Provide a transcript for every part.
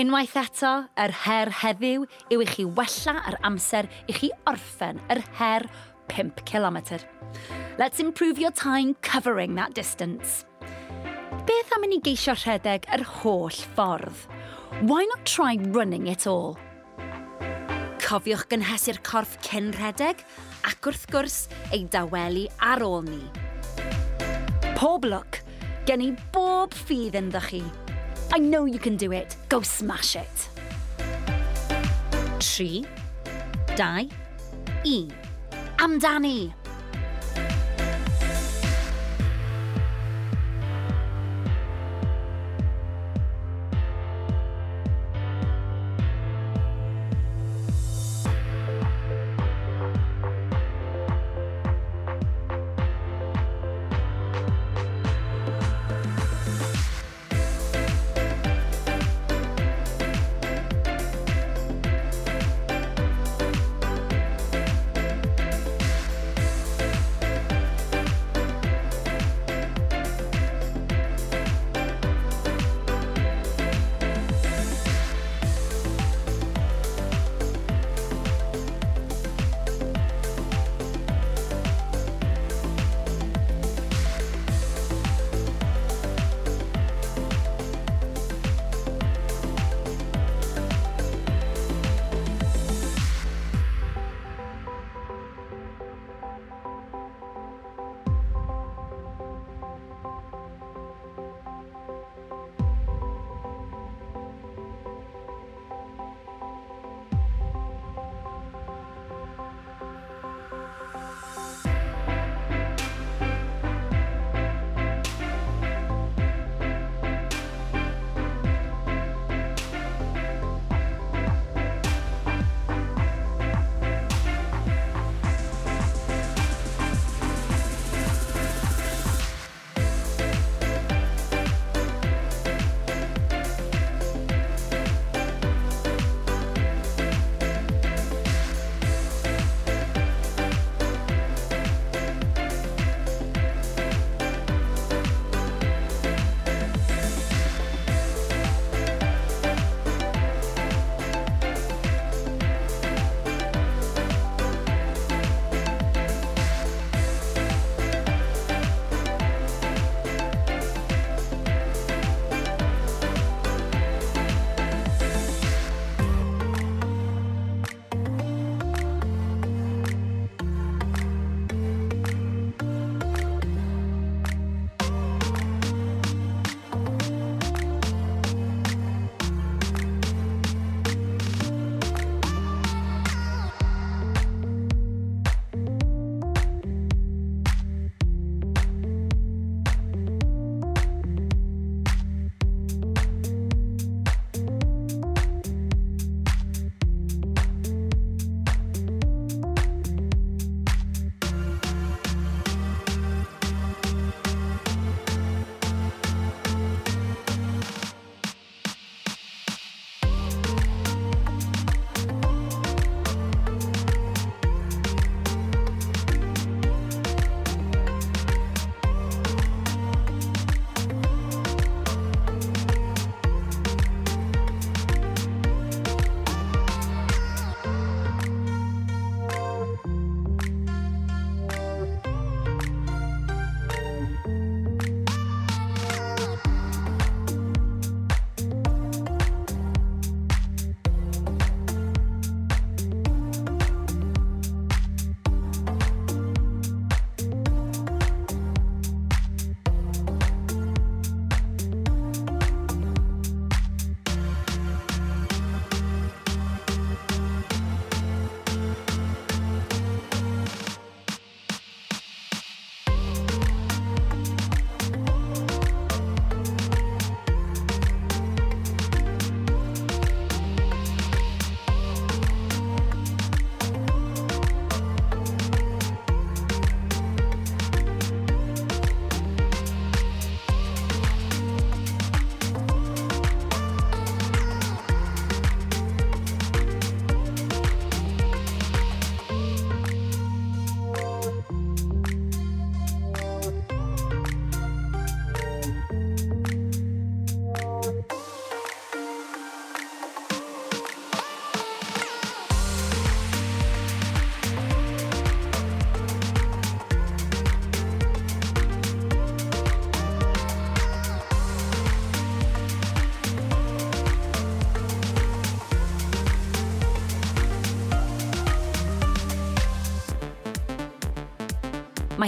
Unwaith eto, yr her heddiw yw i chi wella yr amser i chi orffen yr her 5 km. Let's improve your time covering that distance. Beth am i ni geisio rhedeg yr holl ffordd? Why not try running it all? Cofiwch gynhesu'r corff cyn rhedeg ac wrth gwrs ei dawelu ar ôl ni. Pob lwc, gen i bob ffydd ynddo chi. I know you can do it. Go smash it. 3, 2, 1. Amdani!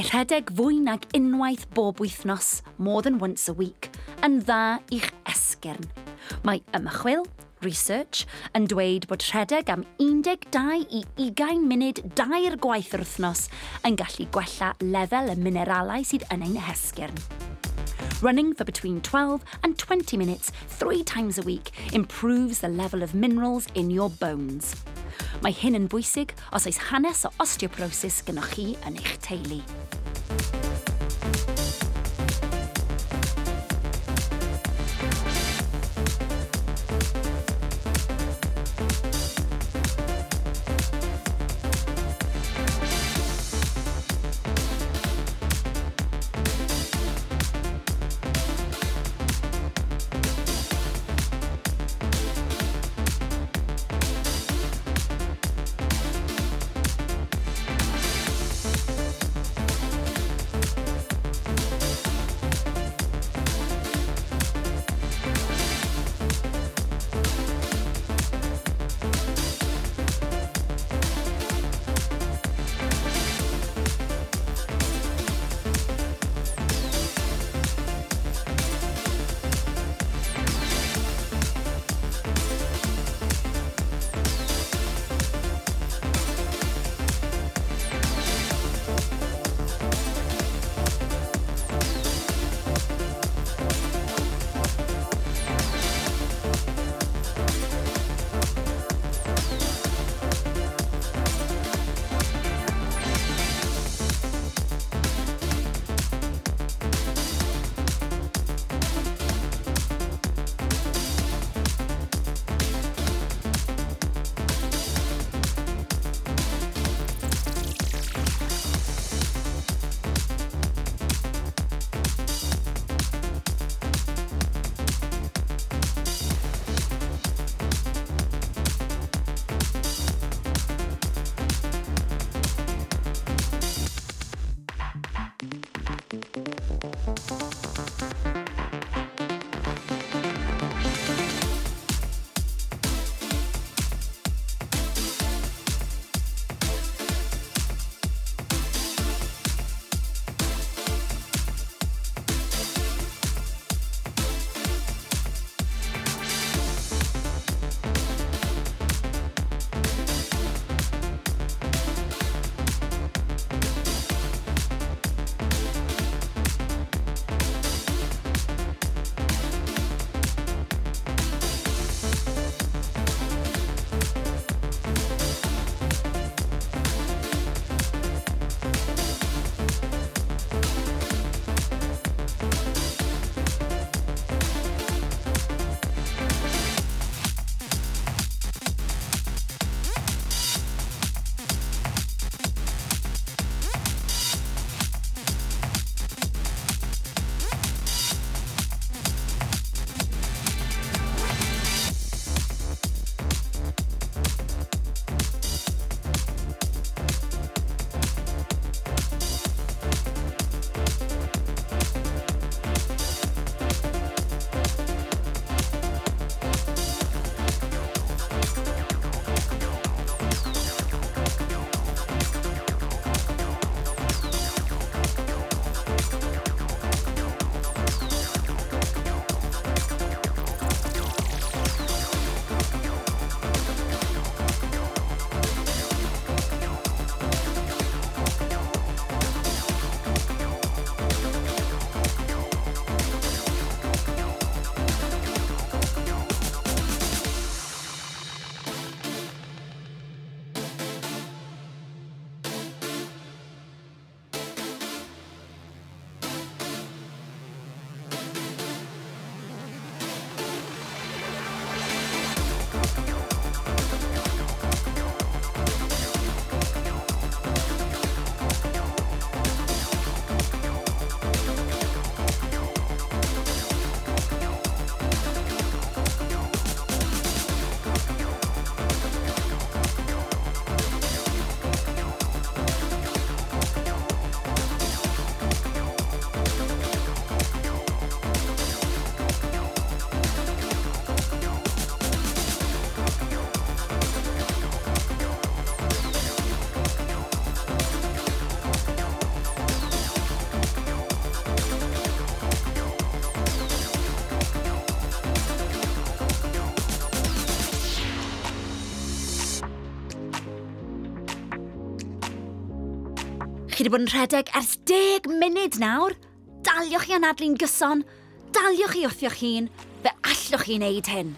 Mae rhedeg fwy nag unwaith bob wythnos, more than once a week, yn dda i'ch esgyrn. Mae ymchwil, research, yn dweud bod rhedeg am 12 i 20 munud dair gwaith yr wythnos yn gallu gwella lefel y mineralau sydd yn ein hesgyrn. Running for between 12 and 20 minutes three times a week improves the level of minerals in your bones. Mae hyn yn bwysig os oes hanes o osteoporosis gynnwch chi yn eich teulu. Chi wedi bod yn rhedeg ers deg munud nawr. Daliwch chi anadlu'n gyson. Daliwch chi wrthio'ch hun. Fe allwch chi wneud hyn.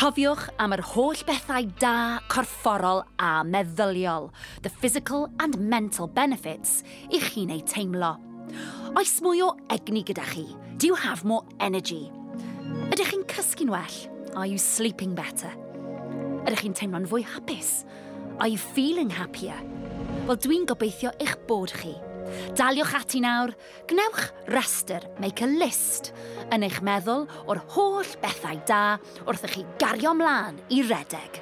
Cofiwch am yr holl bethau da, corfforol a meddyliol, the physical and mental benefits i chi'n ei teimlo. Oes mwy o egni gyda chi? Do you have more energy? Ydych chi'n cysgu'n well? Are you sleeping better? Ydych chi'n teimlo'n fwy hapus? Are you feeling happier? Wel, dwi'n gobeithio eich bod chi – Daliwch ati nawr, gnewch rester, make a list, yn eich meddwl o'r holl bethau da wrth i chi gario mlaen i redeg.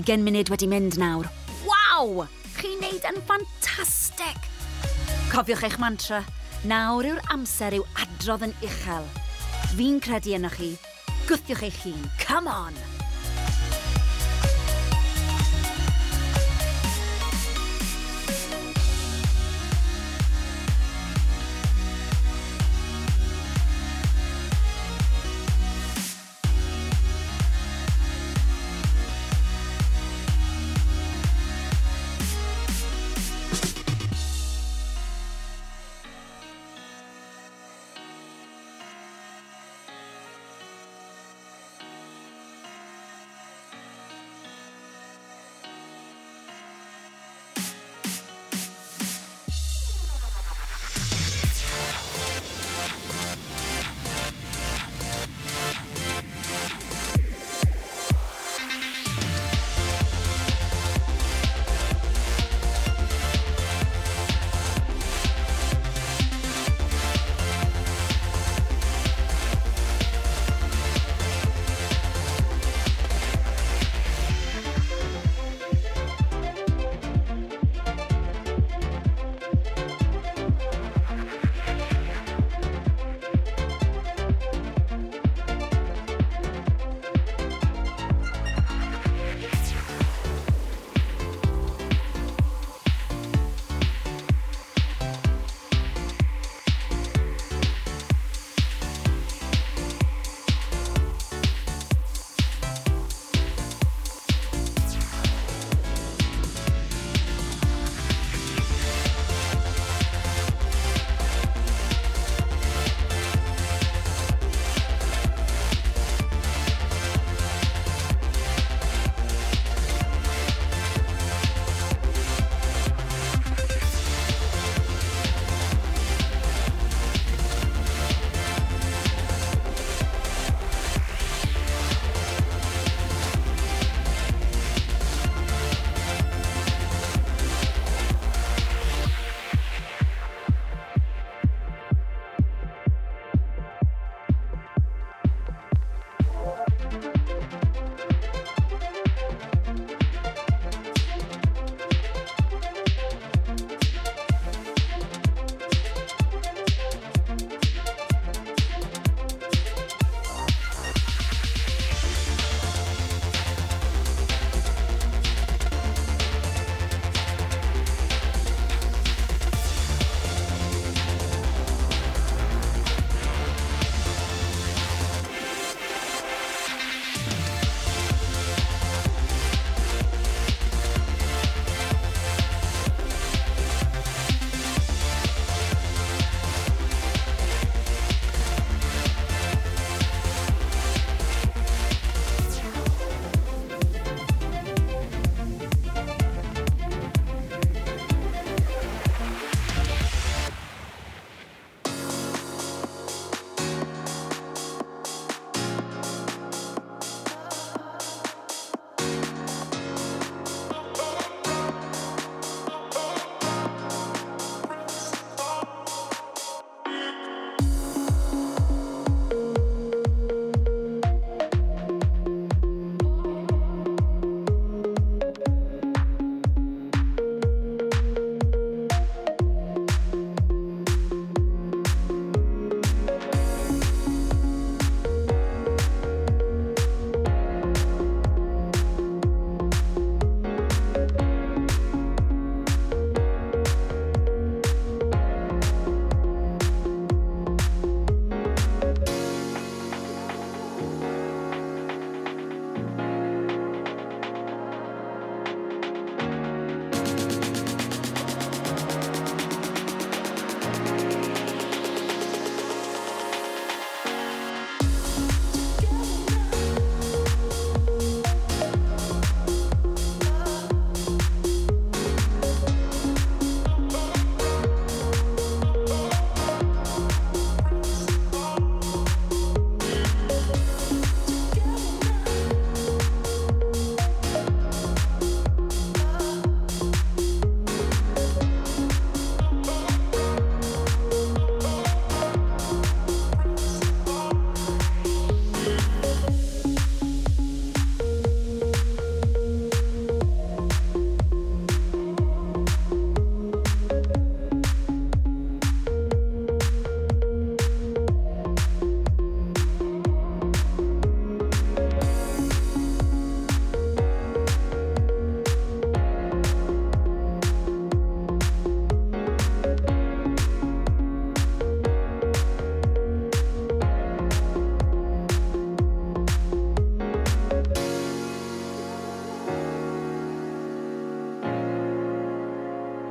20 munud wedi mynd nawr. Waw! Chi'n neud yn ffantastig! Cofiwch eich mantra. Nawr yw'r amser i'w adrodd yn uchel. Fi'n credu yno chi. Gwthiwch eich hun. Come on!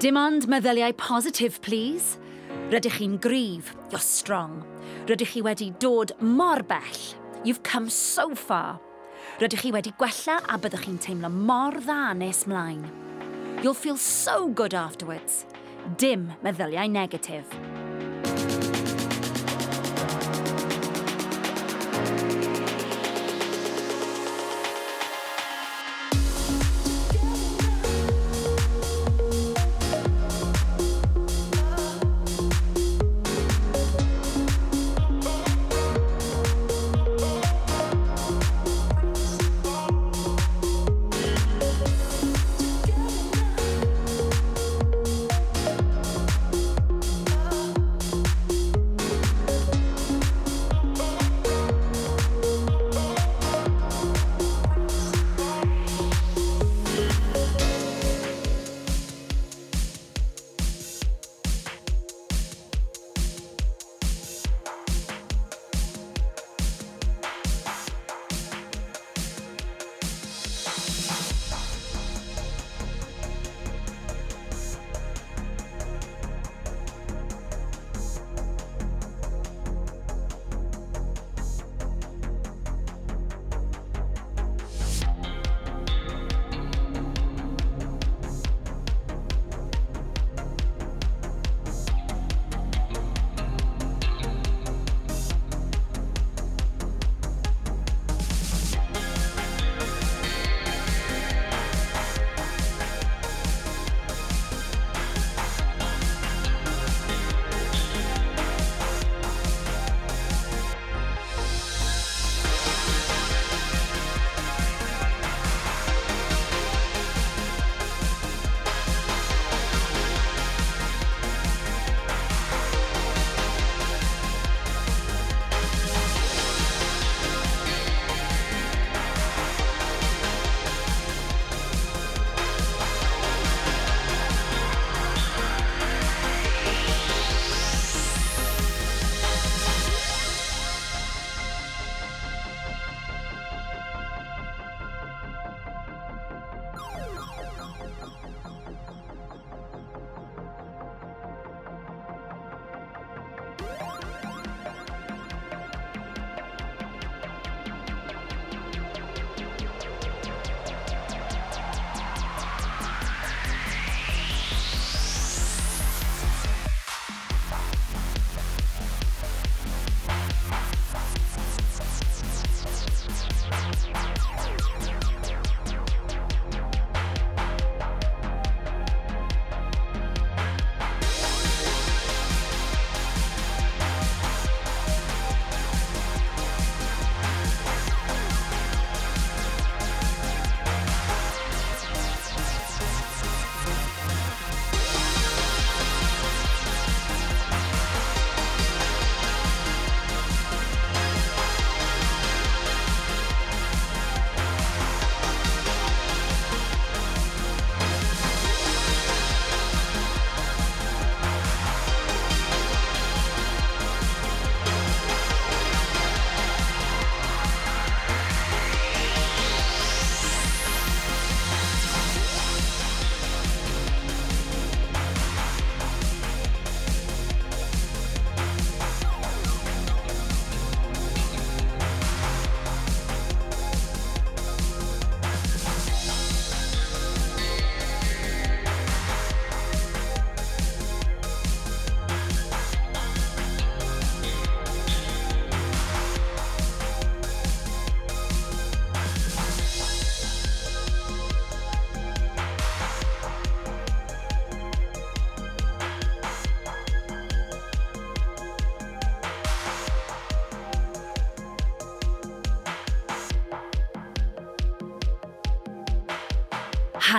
Dim ond meddyliau positif, please. Rydych chi'n gryf, you're strong. Rydych chi wedi dod mor bell, you've come so far. Rydych chi wedi gwella a byddwch chi'n teimlo mor dda nes mlaen. You'll feel so good afterwards. Dim meddyliau negatif.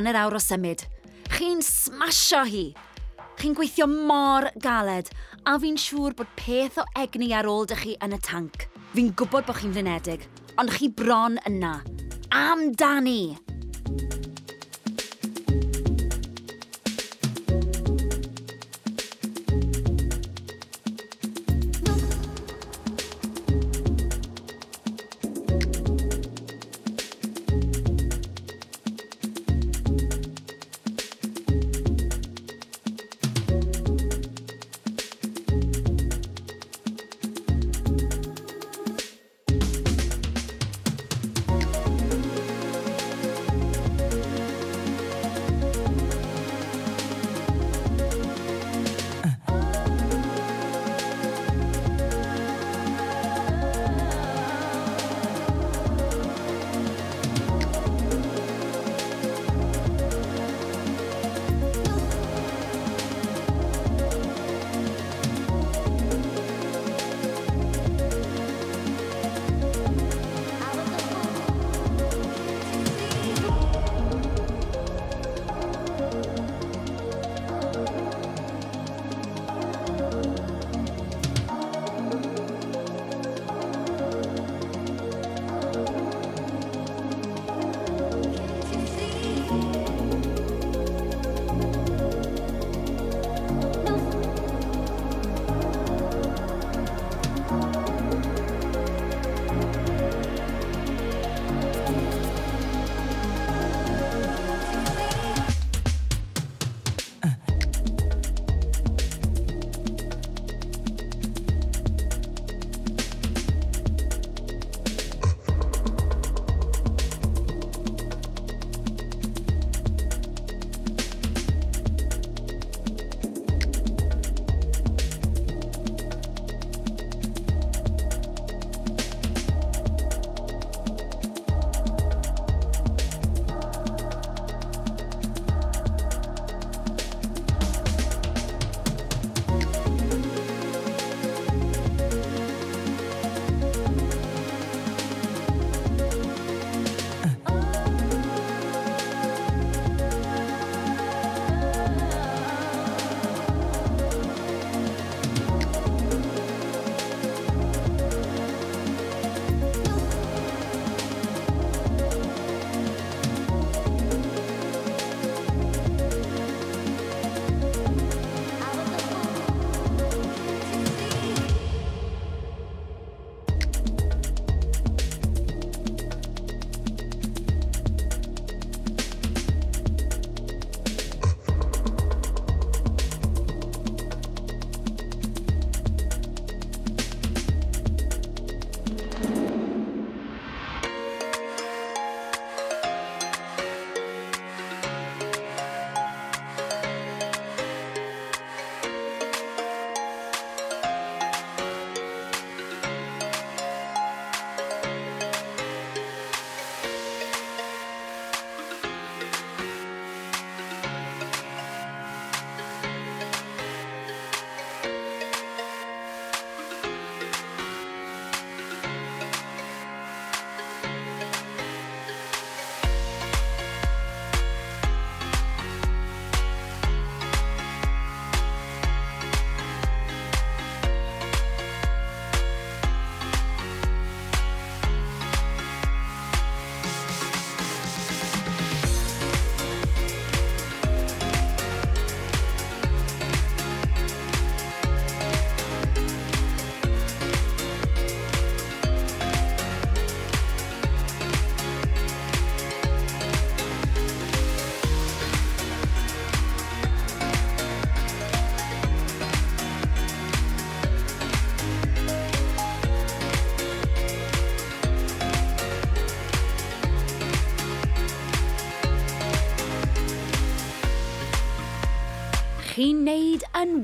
hanner awr o symud. Chi'n smasho hi! Chi'n gweithio mor galed, a fi'n siŵr bod peth o egni ar ôl dych chi yn y tanc. Fi'n gwybod bod chi'n flinedig, ond chi bron yna. Amdani!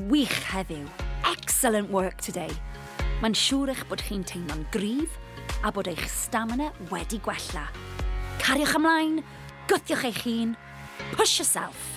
wych heddiw. Excellent work today. Mae'n siŵr eich bod chi'n teimlo'n gryf a bod eich stamina wedi gwella. Cariwch ymlaen, gwthiwch eich hun, push yourself.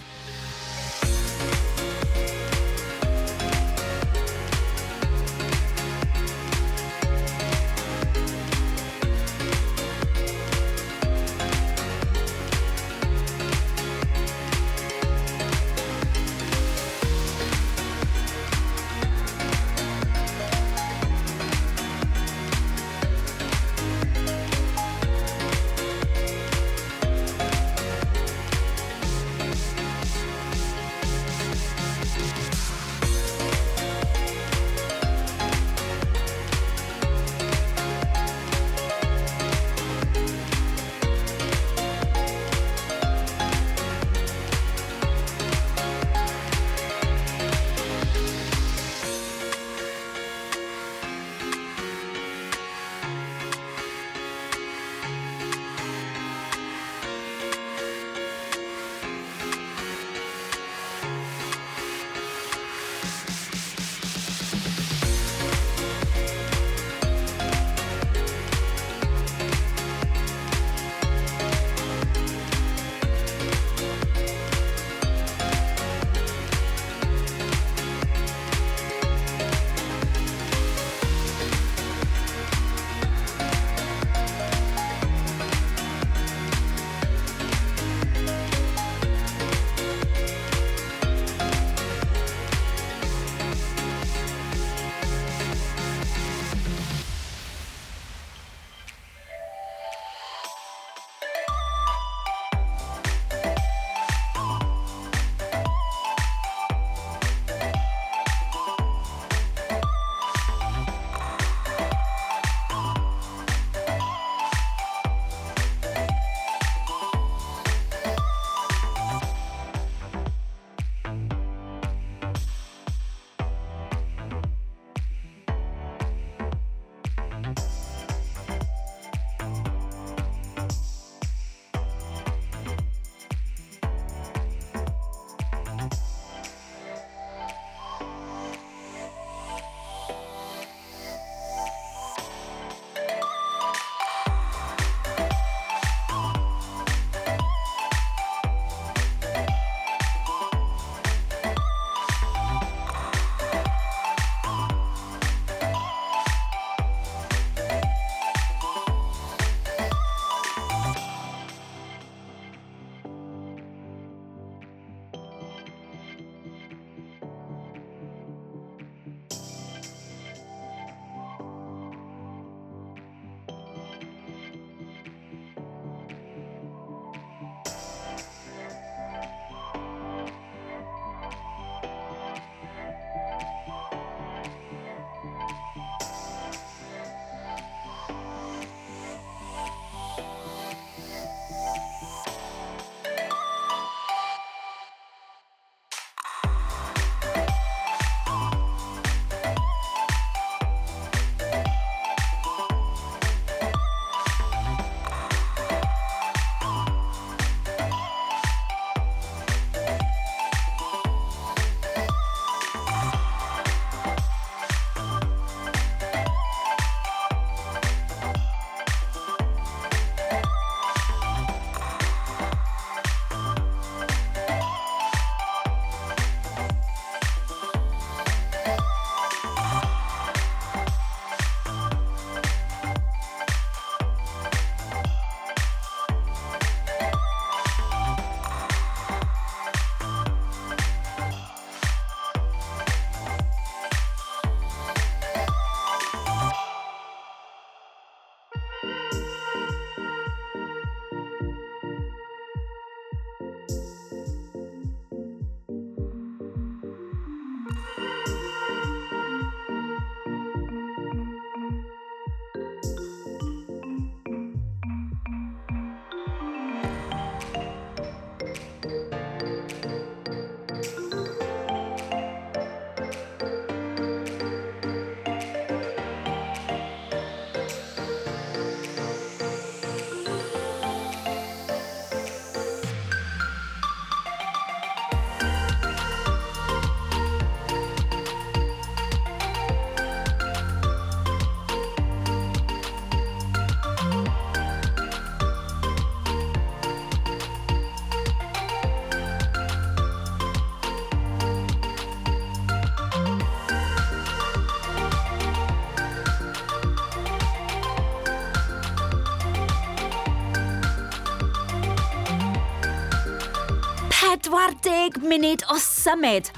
20 munud o symud.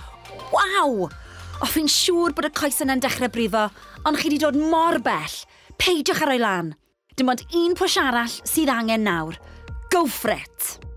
Waw! O, fi'n siŵr bod y coes yna'n dechrau brifo, ond chi wedi dod mor bell. Peidiwch ar o'i lan. Dim ond un pwys arall sydd angen nawr. Go for it!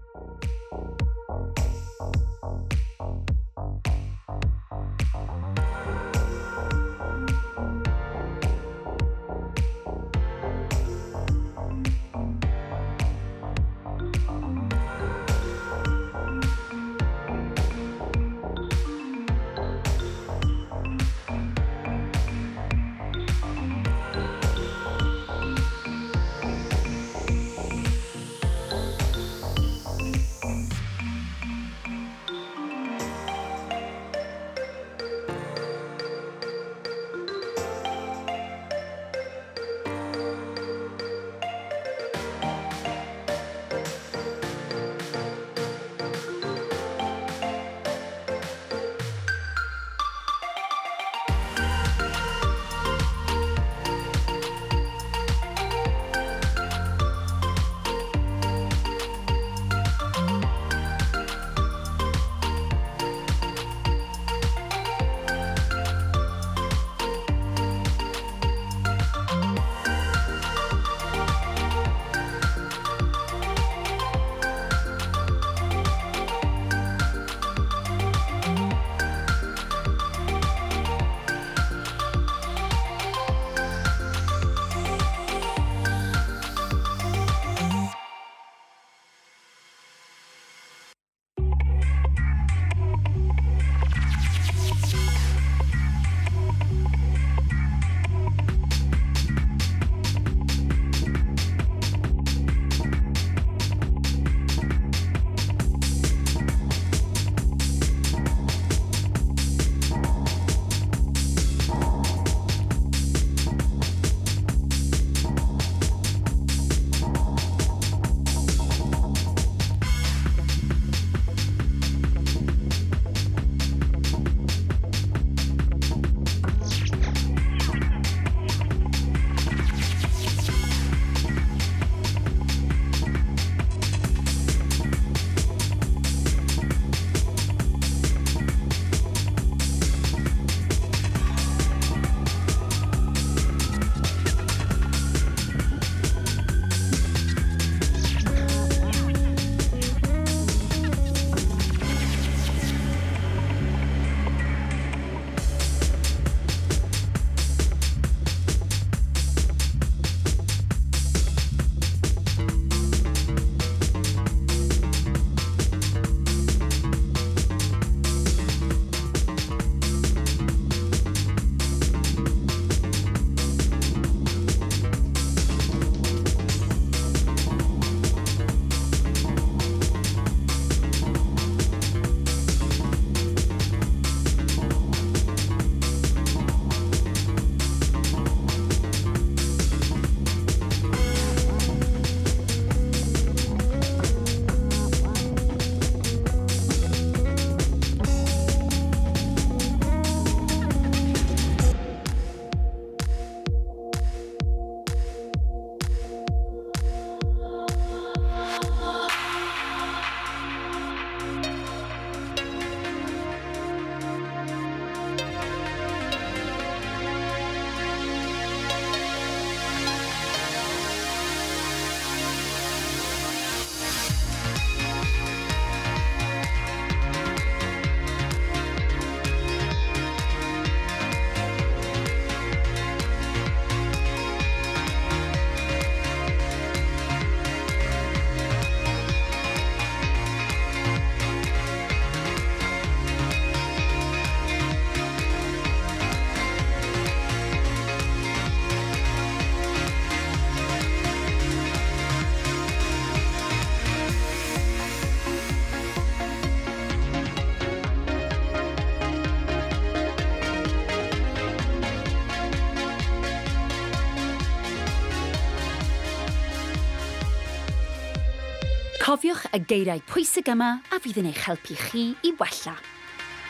Cofiwch y geiriau pwysig yma a fydd yn eich helpu chi i wella.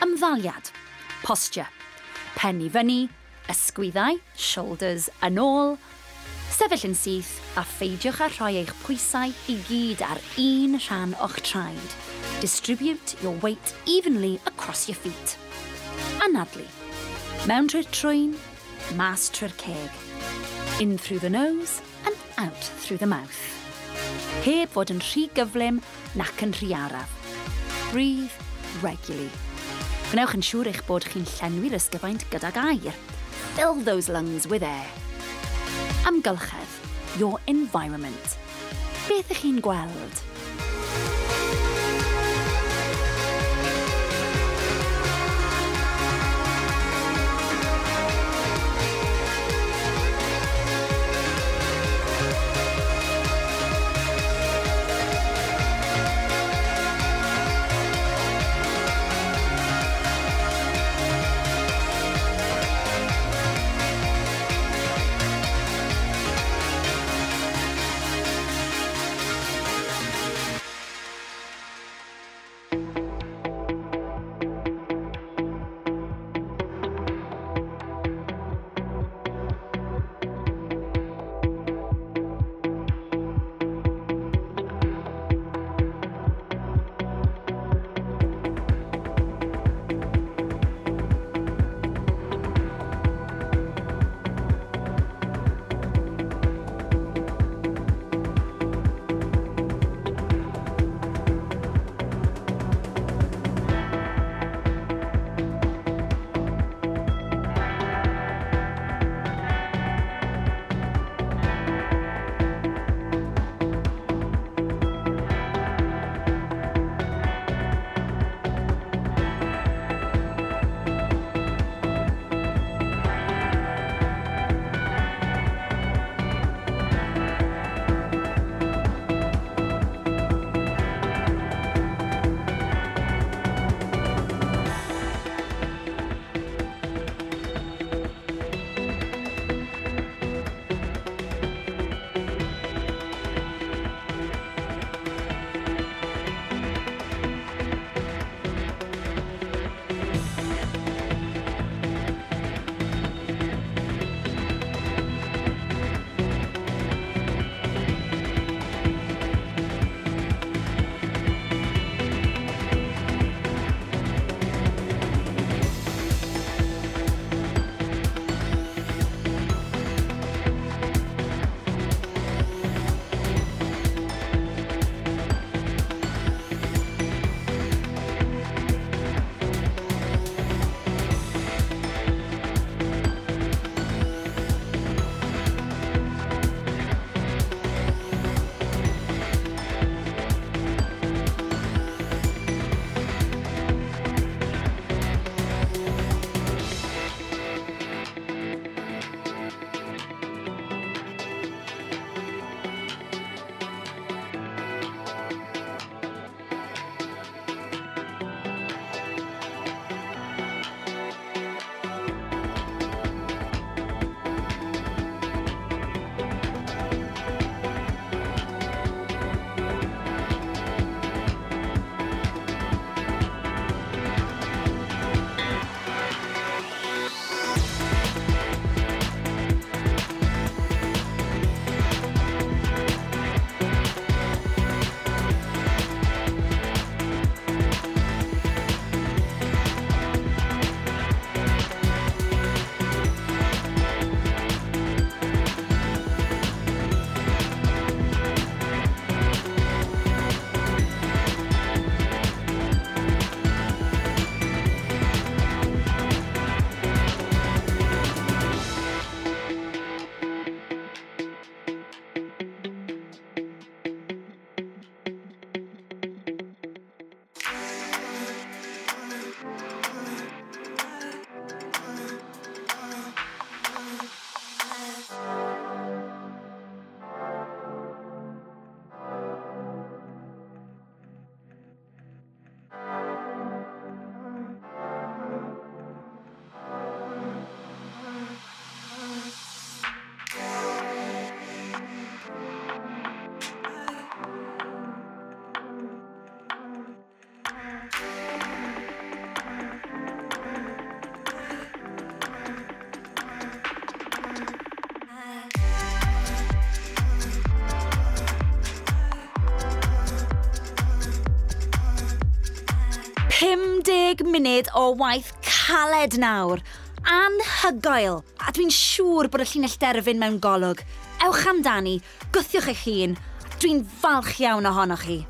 Ymddaliad, posture, pen i fyny, ysgwyddau, shoulders yn ôl, sefyll yn syth a pheidiwch â rhoi eich pwysau i gyd ar un rhan o'ch traed. Distribute your weight evenly across your feet. Anadlu. Mewn trwy'r trwyn, mas trwy'r ceg. In through the nose and out through the mouth heb fod yn rhy gyflym nac yn rhy araf. Breathe regularly. Gwnewch yn siŵr eich bod chi'n llenwi'r ysgyfaint gydag air. Fill those lungs with air. Amgylchedd, your environment. Beth ych chi'n gweld? o waith caled nawr. Anhygoel. A dwi'n siŵr bod y llinell derfyn mewn golwg. Ewch amdani, gwthiwch eich hun. Dwi'n falch iawn ohonoch chi.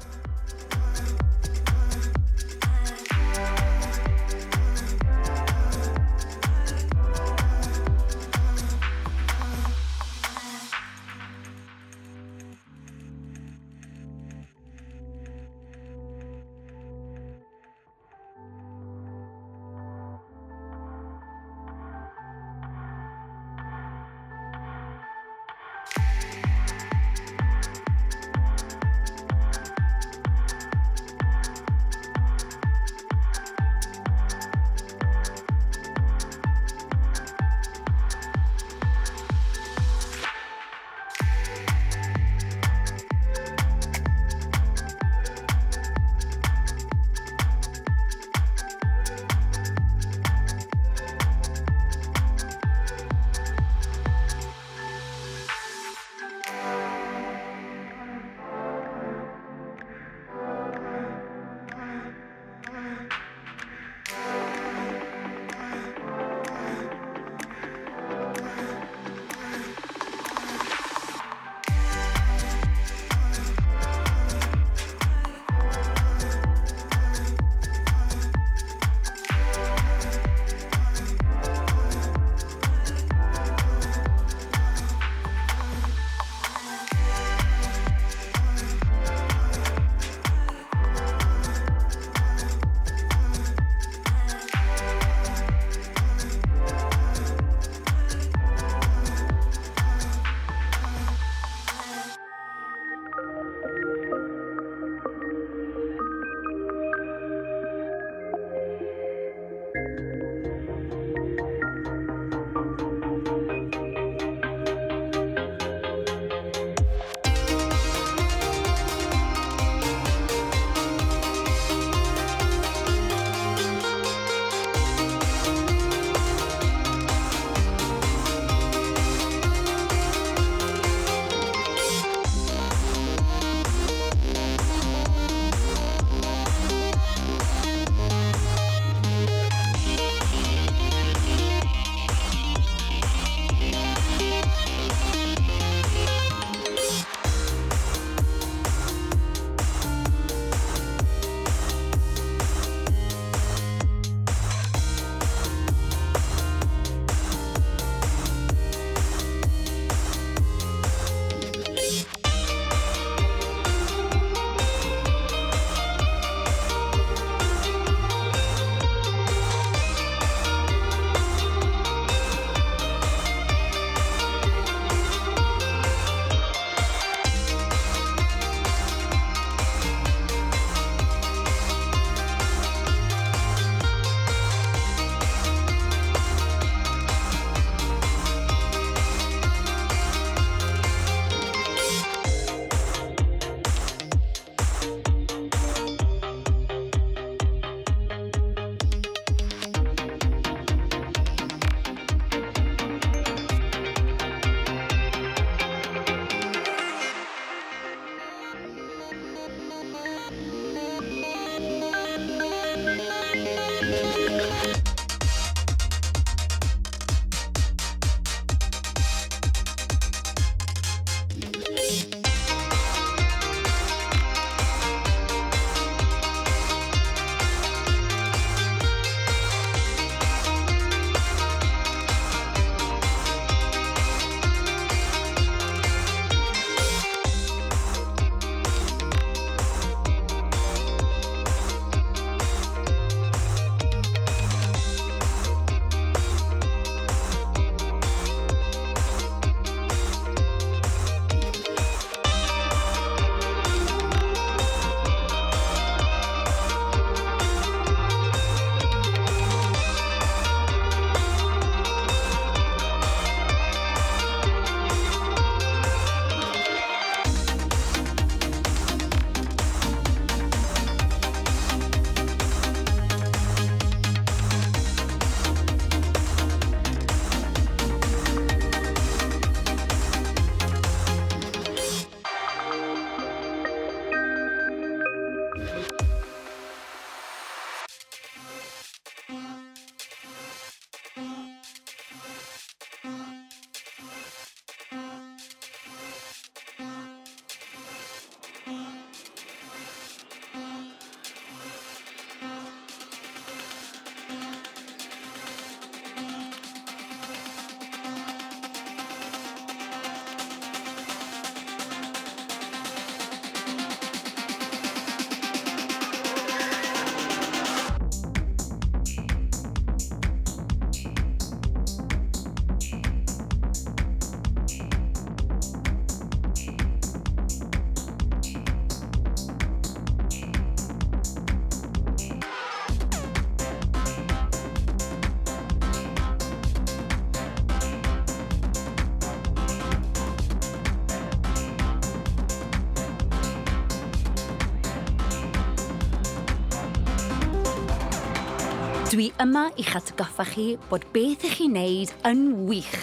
Dwi yma i'ch atgoffa chi bod beth ych chi'n neud yn wych.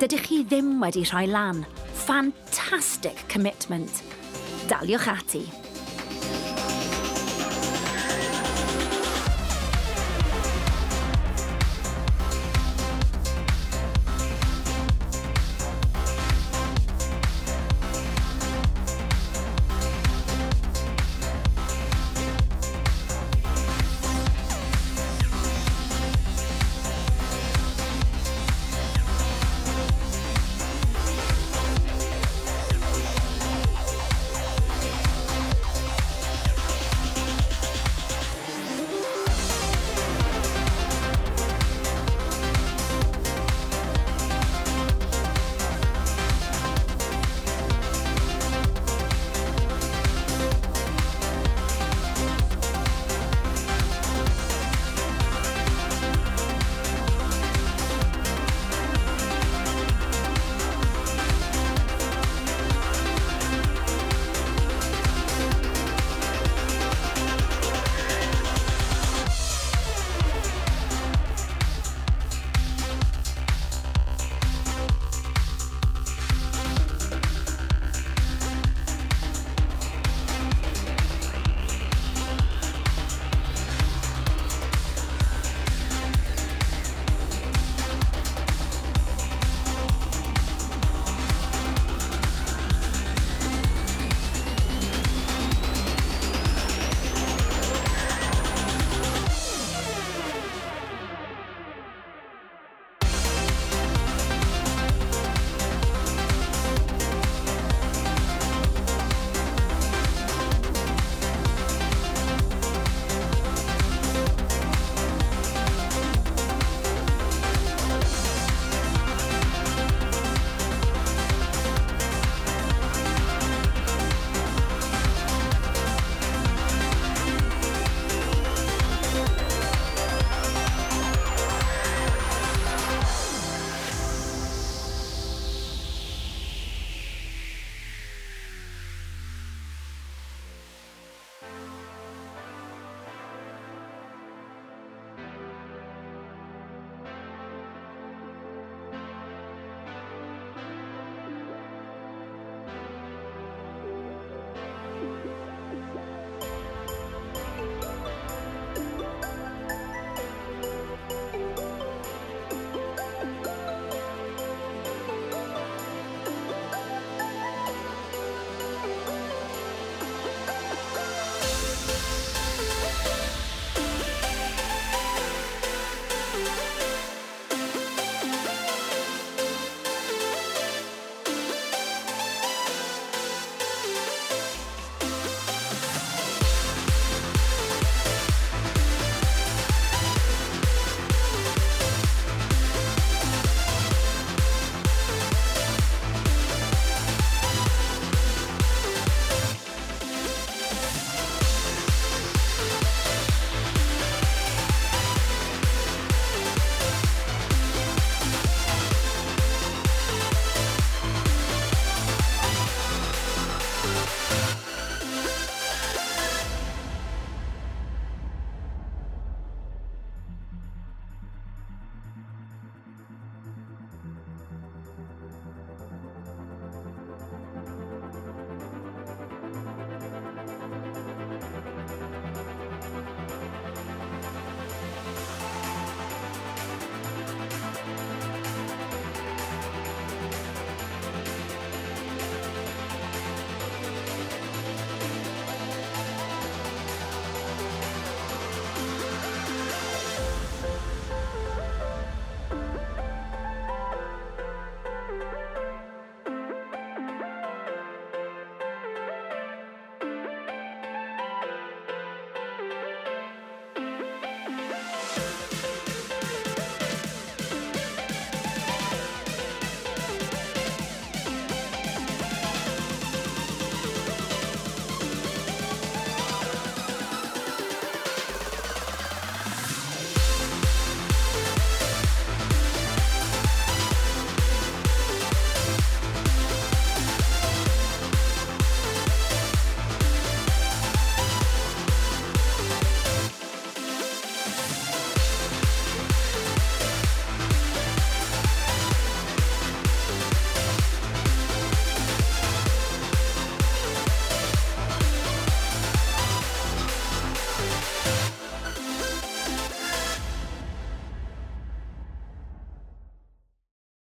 Dydych chi ddim wedi rhoi lan. Fantastic commitment. Daliwch ati.